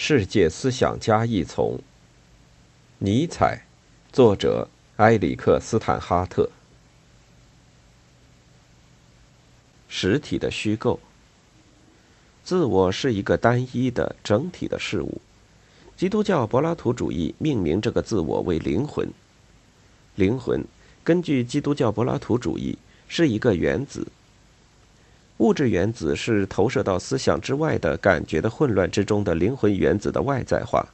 世界思想家一丛。尼采，作者埃里克斯坦哈特。实体的虚构。自我是一个单一的整体的事物。基督教柏拉图主义命名这个自我为灵魂。灵魂，根据基督教柏拉图主义，是一个原子。物质原子是投射到思想之外的感觉的混乱之中的灵魂原子的外在化，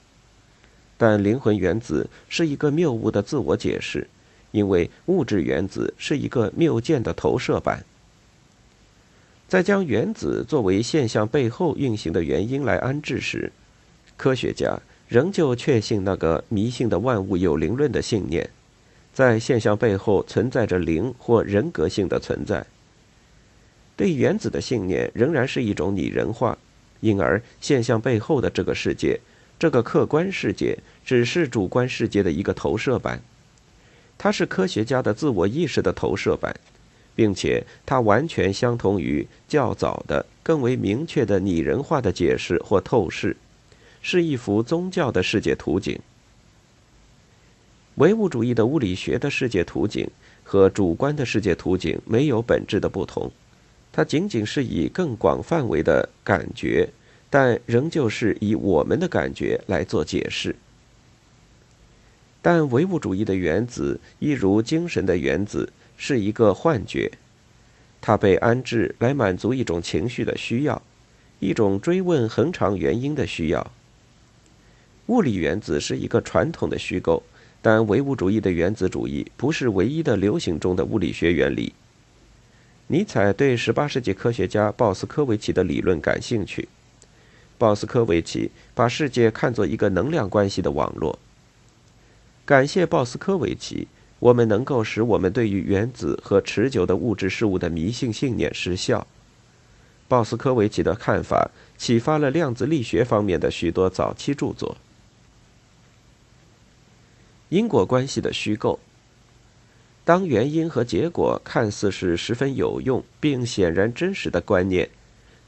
但灵魂原子是一个谬误的自我解释，因为物质原子是一个谬见的投射版。在将原子作为现象背后运行的原因来安置时，科学家仍旧确信那个迷信的万物有灵论的信念，在现象背后存在着灵或人格性的存在。对原子的信念仍然是一种拟人化，因而现象背后的这个世界，这个客观世界只是主观世界的一个投射版，它是科学家的自我意识的投射版，并且它完全相同于较早的、更为明确的拟人化的解释或透视，是一幅宗教的世界图景。唯物主义的物理学的世界图景和主观的世界图景没有本质的不同。它仅仅是以更广范围的感觉，但仍旧是以我们的感觉来做解释。但唯物主义的原子，一如精神的原子，是一个幻觉，它被安置来满足一种情绪的需要，一种追问恒常原因的需要。物理原子是一个传统的虚构，但唯物主义的原子主义不是唯一的流行中的物理学原理。尼采对18世纪科学家鲍斯科维奇的理论感兴趣。鲍斯科维奇把世界看作一个能量关系的网络。感谢鲍斯科维奇，我们能够使我们对于原子和持久的物质事物的迷信信念失效。鲍斯科维奇的看法启发了量子力学方面的许多早期著作。因果关系的虚构。当原因和结果看似是十分有用并显然真实的观念，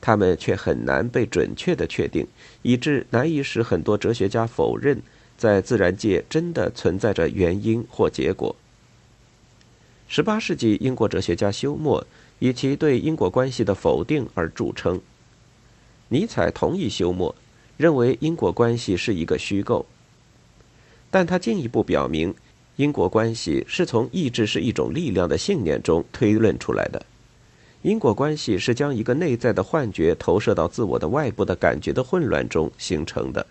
它们却很难被准确的确定，以致难以使很多哲学家否认在自然界真的存在着原因或结果。十八世纪英国哲学家休谟以其对因果关系的否定而著称。尼采同意休谟，认为因果关系是一个虚构，但他进一步表明。因果关系是从意志是一种力量的信念中推论出来的。因果关系是将一个内在的幻觉投射到自我的外部的感觉的混乱中形成的。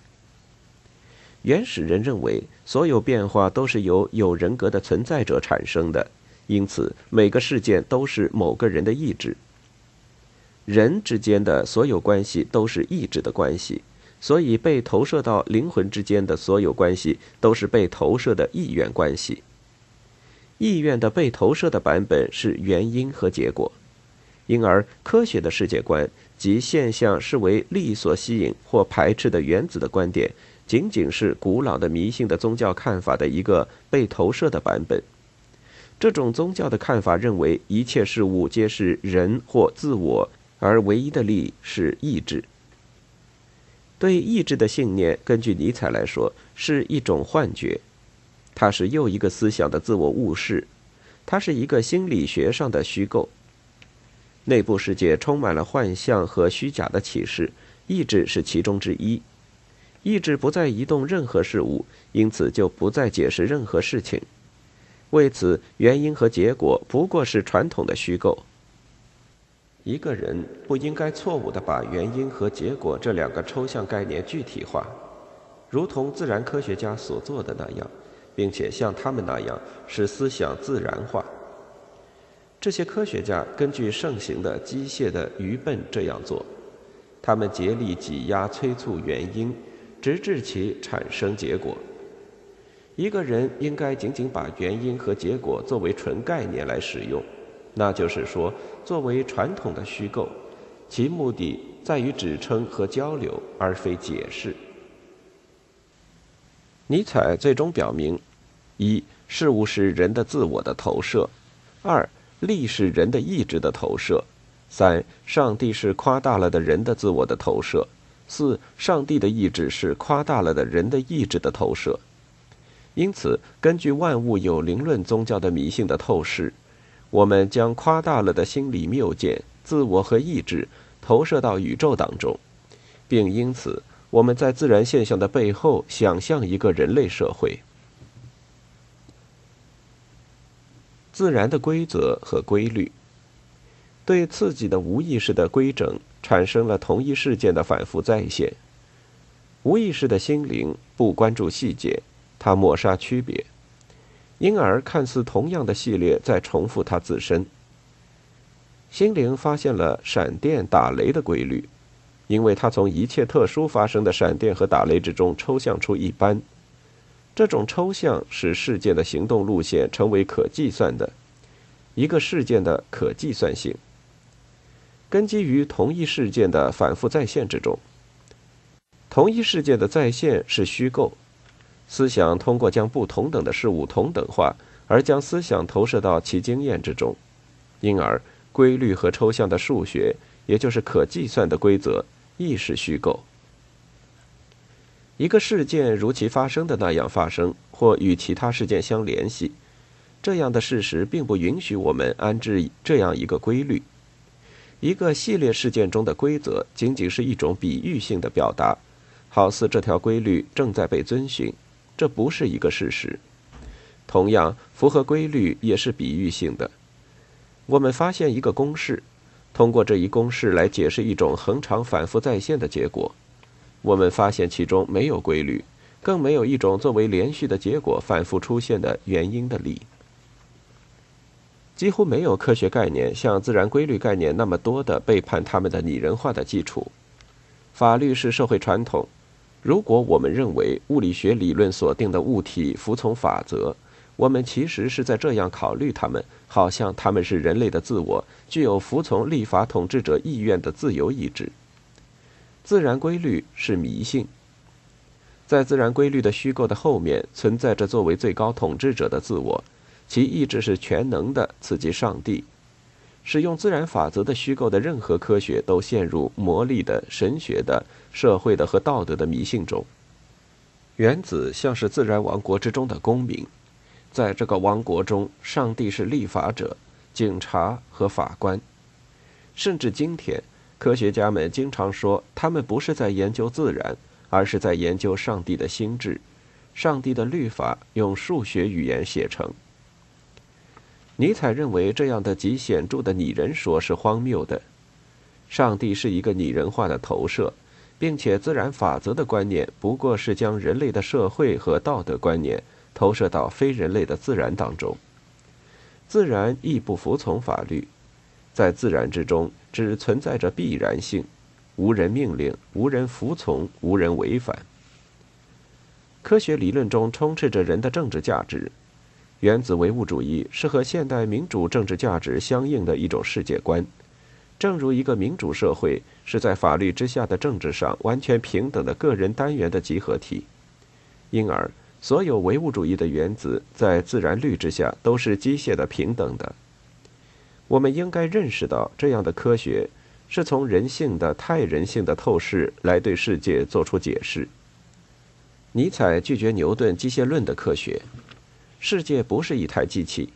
原始人认为所有变化都是由有人格的存在者产生的，因此每个事件都是某个人的意志。人之间的所有关系都是意志的关系。所以，被投射到灵魂之间的所有关系都是被投射的意愿关系。意愿的被投射的版本是原因和结果，因而科学的世界观及现象视为力所吸引或排斥的原子的观点，仅仅是古老的迷信的宗教看法的一个被投射的版本。这种宗教的看法认为一切事物皆是人或自我，而唯一的力是意志。对意志的信念，根据尼采来说，是一种幻觉，它是又一个思想的自我误视，它是一个心理学上的虚构。内部世界充满了幻象和虚假的启示，意志是其中之一。意志不再移动任何事物，因此就不再解释任何事情。为此，原因和结果不过是传统的虚构。一个人不应该错误地把原因和结果这两个抽象概念具体化，如同自然科学家所做的那样，并且像他们那样使思想自然化。这些科学家根据盛行的机械的愚笨这样做，他们竭力挤压催促原因，直至其产生结果。一个人应该仅仅把原因和结果作为纯概念来使用。那就是说，作为传统的虚构，其目的在于指称和交流，而非解释。尼采最终表明：一、事物是人的自我的投射；二、力是人的意志的投射；三、上帝是夸大了的人的自我的投射；四，上帝的意志是夸大了的人的意志的投射。因此，根据万物有灵论宗教的迷信的透视，我们将夸大了的心理谬见、自我和意志投射到宇宙当中，并因此我们在自然现象的背后想象一个人类社会。自然的规则和规律，对刺激的无意识的规整，产生了同一事件的反复再现。无意识的心灵不关注细节，它抹杀区别，因而看似同样的系列在重复它自身。心灵发现了闪电打雷的规律，因为它从一切特殊发生的闪电和打雷之中抽象出一般。这种抽象使事件的行动路线成为可计算的，一个事件的可计算性，根基于同一事件的反复再现之中。同一事件的再现是虚构，思想通过将不同等的事物同等化，而将思想投射到其经验之中，因而规律和抽象的数学，也就是可计算的规则，亦是虚构。一个事件如其发生的那样发生，或与其他事件相联系，这样的事实并不允许我们安置这样一个规律。一个系列事件中的规则仅仅是一种比喻性的表达，好似这条规律正在被遵循，这不是一个事实。同样，符合规律也是比喻性的。我们发现一个公式，通过这一公式来解释一种恒常反复再现的结果。我们发现其中没有规律，更没有一种作为连续的结果反复出现的原因的力。几乎没有科学概念像自然规律概念那么多的背叛他们的拟人化的基础。法律是社会传统。如果我们认为物理学理论所定的物体服从法则，我们其实是在这样考虑它们，好像他们是人类的自我，具有服从立法统治者意愿的自由意志。自然规律是迷信，在自然规律的虚构的后面，存在着作为最高统治者的自我，其意志是全能的，刺激上帝。使用自然法则的虚构的任何科学，都陷入魔力的、神学的、社会的和道德的迷信中。原子像是自然王国之中的公民，在这个王国中，上帝是立法者、警察和法官，甚至今天。科学家们经常说，他们不是在研究自然，而是在研究上帝的心智，上帝的律法用数学语言写成。尼采认为这样的极显著的拟人说是荒谬的。上帝是一个拟人化的投射，并且自然法则的观念不过是将人类的社会和道德观念投射到非人类的自然当中。自然亦不服从法律。在自然之中，只存在着必然性，无人命令，无人服从，无人违反。科学理论中充斥着人的政治价值，原子唯物主义是和现代民主政治价值相应的一种世界观。正如一个民主社会是在法律之下的政治上完全平等的个人单元的集合体，因而所有唯物主义的原子在自然律之下都是机械的平等的。我们应该认识到，这样的科学是从人性的太人性的透视来对世界做出解释。尼采拒绝牛顿机械论的科学，世界不是一台机器，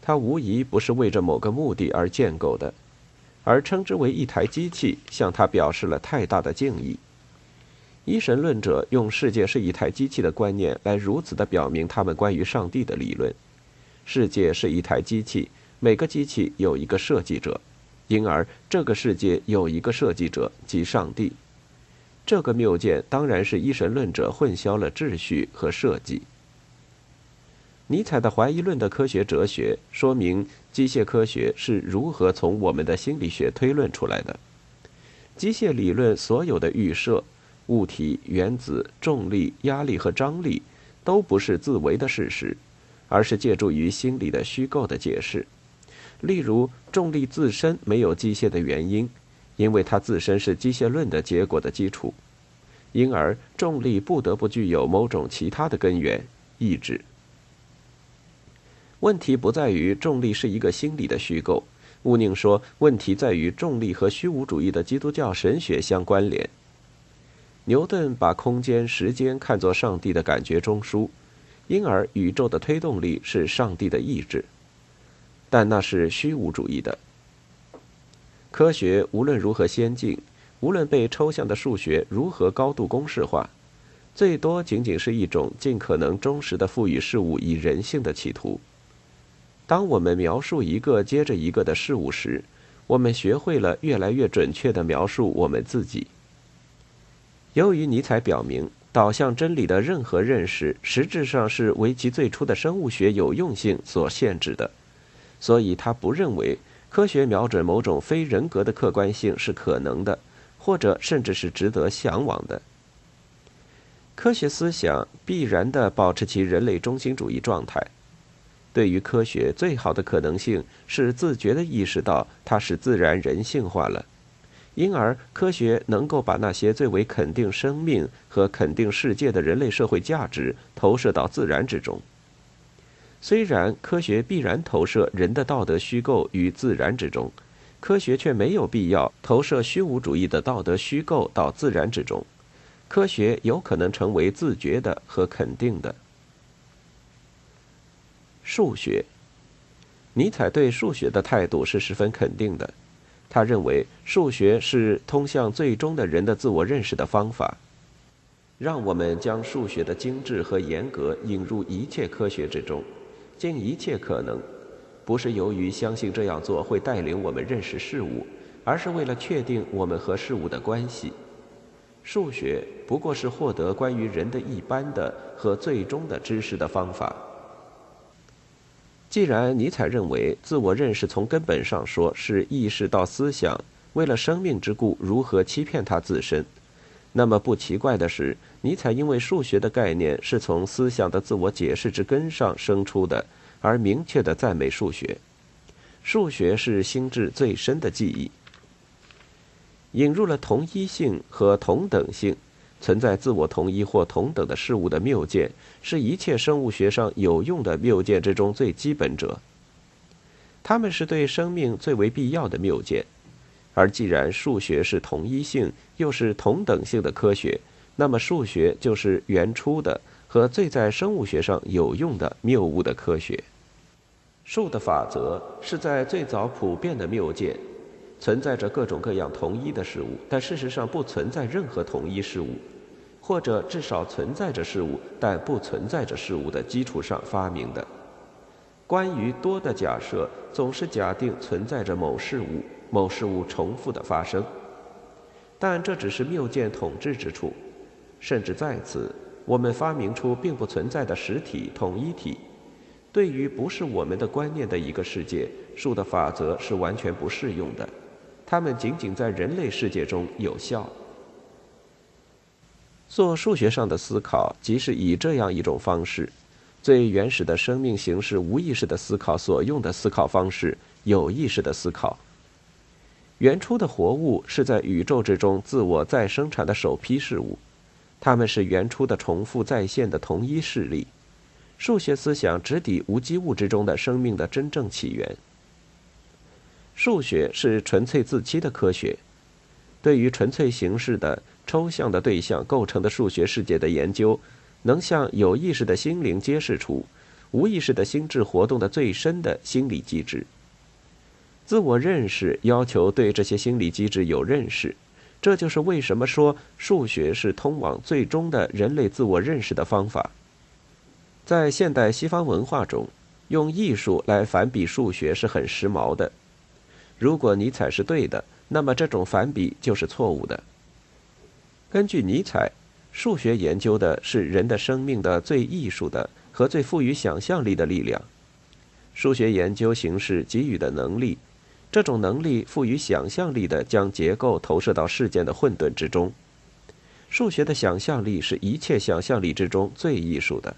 它无疑不是为着某个目的而建构的，而称之为一台机器，向他表示了太大的敬意。一神论者用世界是一台机器的观念来如此的表明他们关于上帝的理论：世界是一台机器。每个机器有一个设计者，因而这个世界有一个设计者，即上帝。这个谬见当然是一神论者混淆了秩序和设计。尼采的怀疑论的科学哲学说明机械科学是如何从我们的心理学推论出来的。机械理论所有的预设，物体、原子、重力、压力和张力，都不是自为的事实，而是借助于心理的虚构的解释。例如，重力自身没有机械的原因，因为它自身是机械论的结果的基础，因而重力不得不具有某种其他的根源——意志。问题不在于重力是一个心理的虚构，毋宁说，问题在于重力和虚无主义的基督教神学相关联。牛顿把空间、时间看作上帝的感觉中枢，因而宇宙的推动力是上帝的意志。但那是虚无主义的。科学无论如何先进，无论被抽象的数学如何高度公式化，最多仅仅是一种尽可能忠实的赋予事物以人性的企图。当我们描述一个接着一个的事物时，我们学会了越来越准确地描述我们自己。由于尼采表明，导向真理的任何认识实质上是为其最初的生物学有用性所限制的，所以他不认为科学瞄准某种非人格的客观性是可能的，或者甚至是值得向往的。科学思想必然地保持其人类中心主义状态。对于科学最好的可能性是自觉地意识到它是自然人性化了，因而科学能够把那些最为肯定生命和肯定世界的人类社会价值投射到自然之中。虽然科学必然投射人的道德虚构于自然之中，科学却没有必要投射虚无主义的道德虚构到自然之中。科学有可能成为自觉的和肯定的。数学，尼采对数学的态度是十分肯定的。他认为数学是通向最终的人的自我认识的方法。让我们将数学的精致和严格引入一切科学之中，尽一切可能，不是由于相信这样做会带领我们认识事物，而是为了确定我们和事物的关系。数学不过是获得关于人的一般的和最终的知识的方法。既然尼采认为自我认识从根本上说是意识到思想为了生命之故如何欺骗他自身，那么不奇怪的是，尼采因为数学的概念是从思想的自我解释之根上生出的，而明确的赞美数学。数学是心智最深的记忆，引入了同一性和同等性。存在自我同一或同等的事物的谬见，是一切生物学上有用的谬见之中最基本者。它们是对生命最为必要的谬见。而既然数学是同一性又是同等性的科学，那么数学就是原初的和最在生物学上有用的谬误的科学。数的法则是在最早普遍的谬见。存在着各种各样同一的事物，但事实上不存在任何同一事物，或者至少存在着事物，但不存在着事物的基础上发明的。关于多的假设，总是假定存在着某事物，某事物重复的发生，但这只是谬见统治之处。甚至在此，我们发明出并不存在的实体统一体。对于不是我们的观念的一个世界，数的法则是完全不适用的。它们仅仅在人类世界中有效。做数学上的思考，即是以这样一种方式，最原始的生命形式无意识的思考所用的思考方式，有意识的思考。原初的活物是在宇宙之中自我再生产的首批事物，它们是原初的重复再现的同一势力。数学思想直抵无机物之中的生命的真正起源。数学是纯粹自欺的科学，对于纯粹形式的抽象的对象构成的数学世界的研究，能向有意识的心灵揭示出无意识的心智活动的最深的心理机制。自我认识要求对这些心理机制有认识，这就是为什么说数学是通往最终的人类自我认识的方法。在现代西方文化中，用艺术来反比数学是很时髦的。如果尼采是对的，那么这种反比就是错误的。根据尼采，数学研究的是人的生命的最艺术的和最富于想象力的力量。数学研究形式给予的能力，这种能力赋予想象力的将结构投射到事件的混沌之中。数学的想象力是一切想象力之中最艺术的。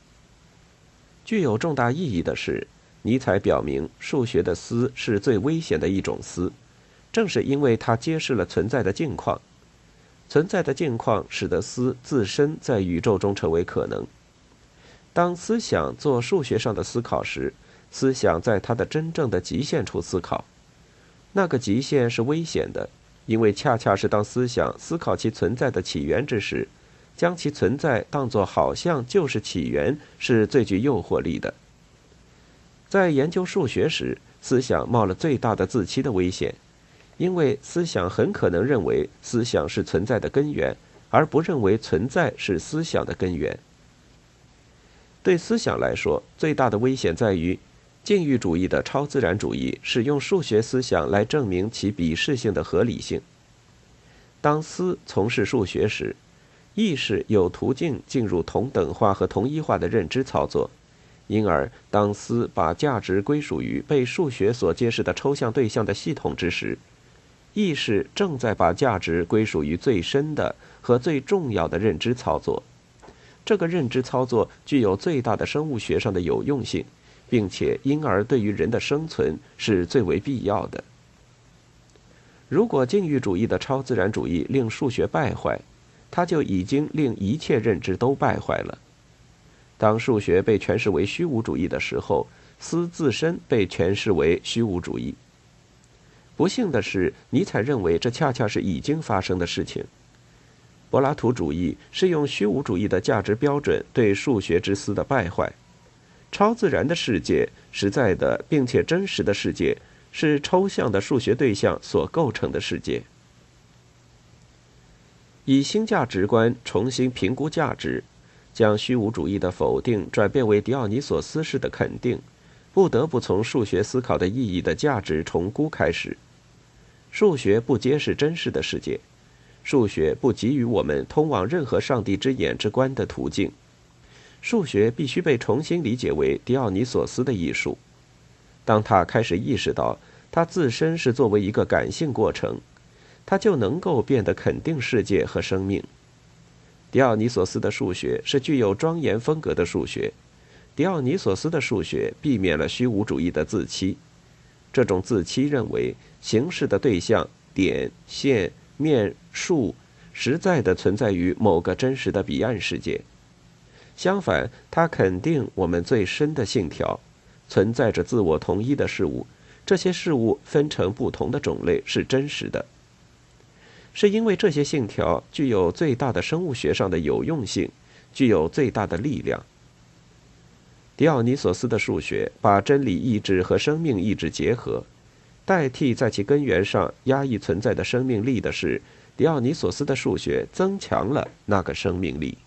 具有重大意义的是。尼采表明，数学的思是最危险的一种思，正是因为它揭示了存在的境况。存在的境况使得思自身在宇宙中成为可能。当思想做数学上的思考时，思想在它的真正的极限处思考。那个极限是危险的，因为恰恰是当思想思考其存在的起源之时，将其存在当作好像就是起源，是最具诱惑力的。在研究数学时，思想冒了最大的自欺的危险，因为思想很可能认为思想是存在的根源，而不认为存在是思想的根源。对思想来说，最大的危险在于，禁欲主义的超自然主义使用数学思想来证明其鄙视性的合理性。当思从事数学时，意识有途径进入同等化和同一化的认知操作。因而，当思把价值归属于被数学所揭示的抽象对象的系统之时，意识正在把价值归属于最深的和最重要的认知操作。这个认知操作具有最大的生物学上的有用性，并且因而对于人的生存是最为必要的。如果禁欲主义的超自然主义令数学败坏，它就已经令一切认知都败坏了。当数学被诠释为虚无主义的时候，思自身被诠释为虚无主义。不幸的是，尼采认为这恰恰是已经发生的事情。柏拉图主义是用虚无主义的价值标准对数学之思的败坏。超自然的世界、实在的并且真实的世界，是抽象的数学对象所构成的世界。以新价值观重新评估价值。将虚无主义的否定转变为狄奥尼索斯式的肯定，不得不从数学思考的意义的价值重估开始。数学不揭示真实的世界，数学不给予我们通往任何上帝之眼之观的途径。数学必须被重新理解为狄奥尼索斯的艺术。当他开始意识到他自身是作为一个感性过程，他就能够变得肯定世界和生命。狄奥尼索斯的数学是具有庄严风格的数学。狄奥尼索斯的数学避免了虚无主义的自欺。这种自欺认为形式的对象点、线、面、数实在的存在于某个真实的彼岸世界。相反，他肯定我们最深的信条：存在着自我同一的事物，这些事物分成不同的种类是真实的。是因为这些信条具有最大的生物学上的有用性，具有最大的力量。狄奥尼索斯的数学把真理意志和生命意志结合，代替在其根源上压抑存在的生命力的是，狄奥尼索斯的数学增强了那个生命力。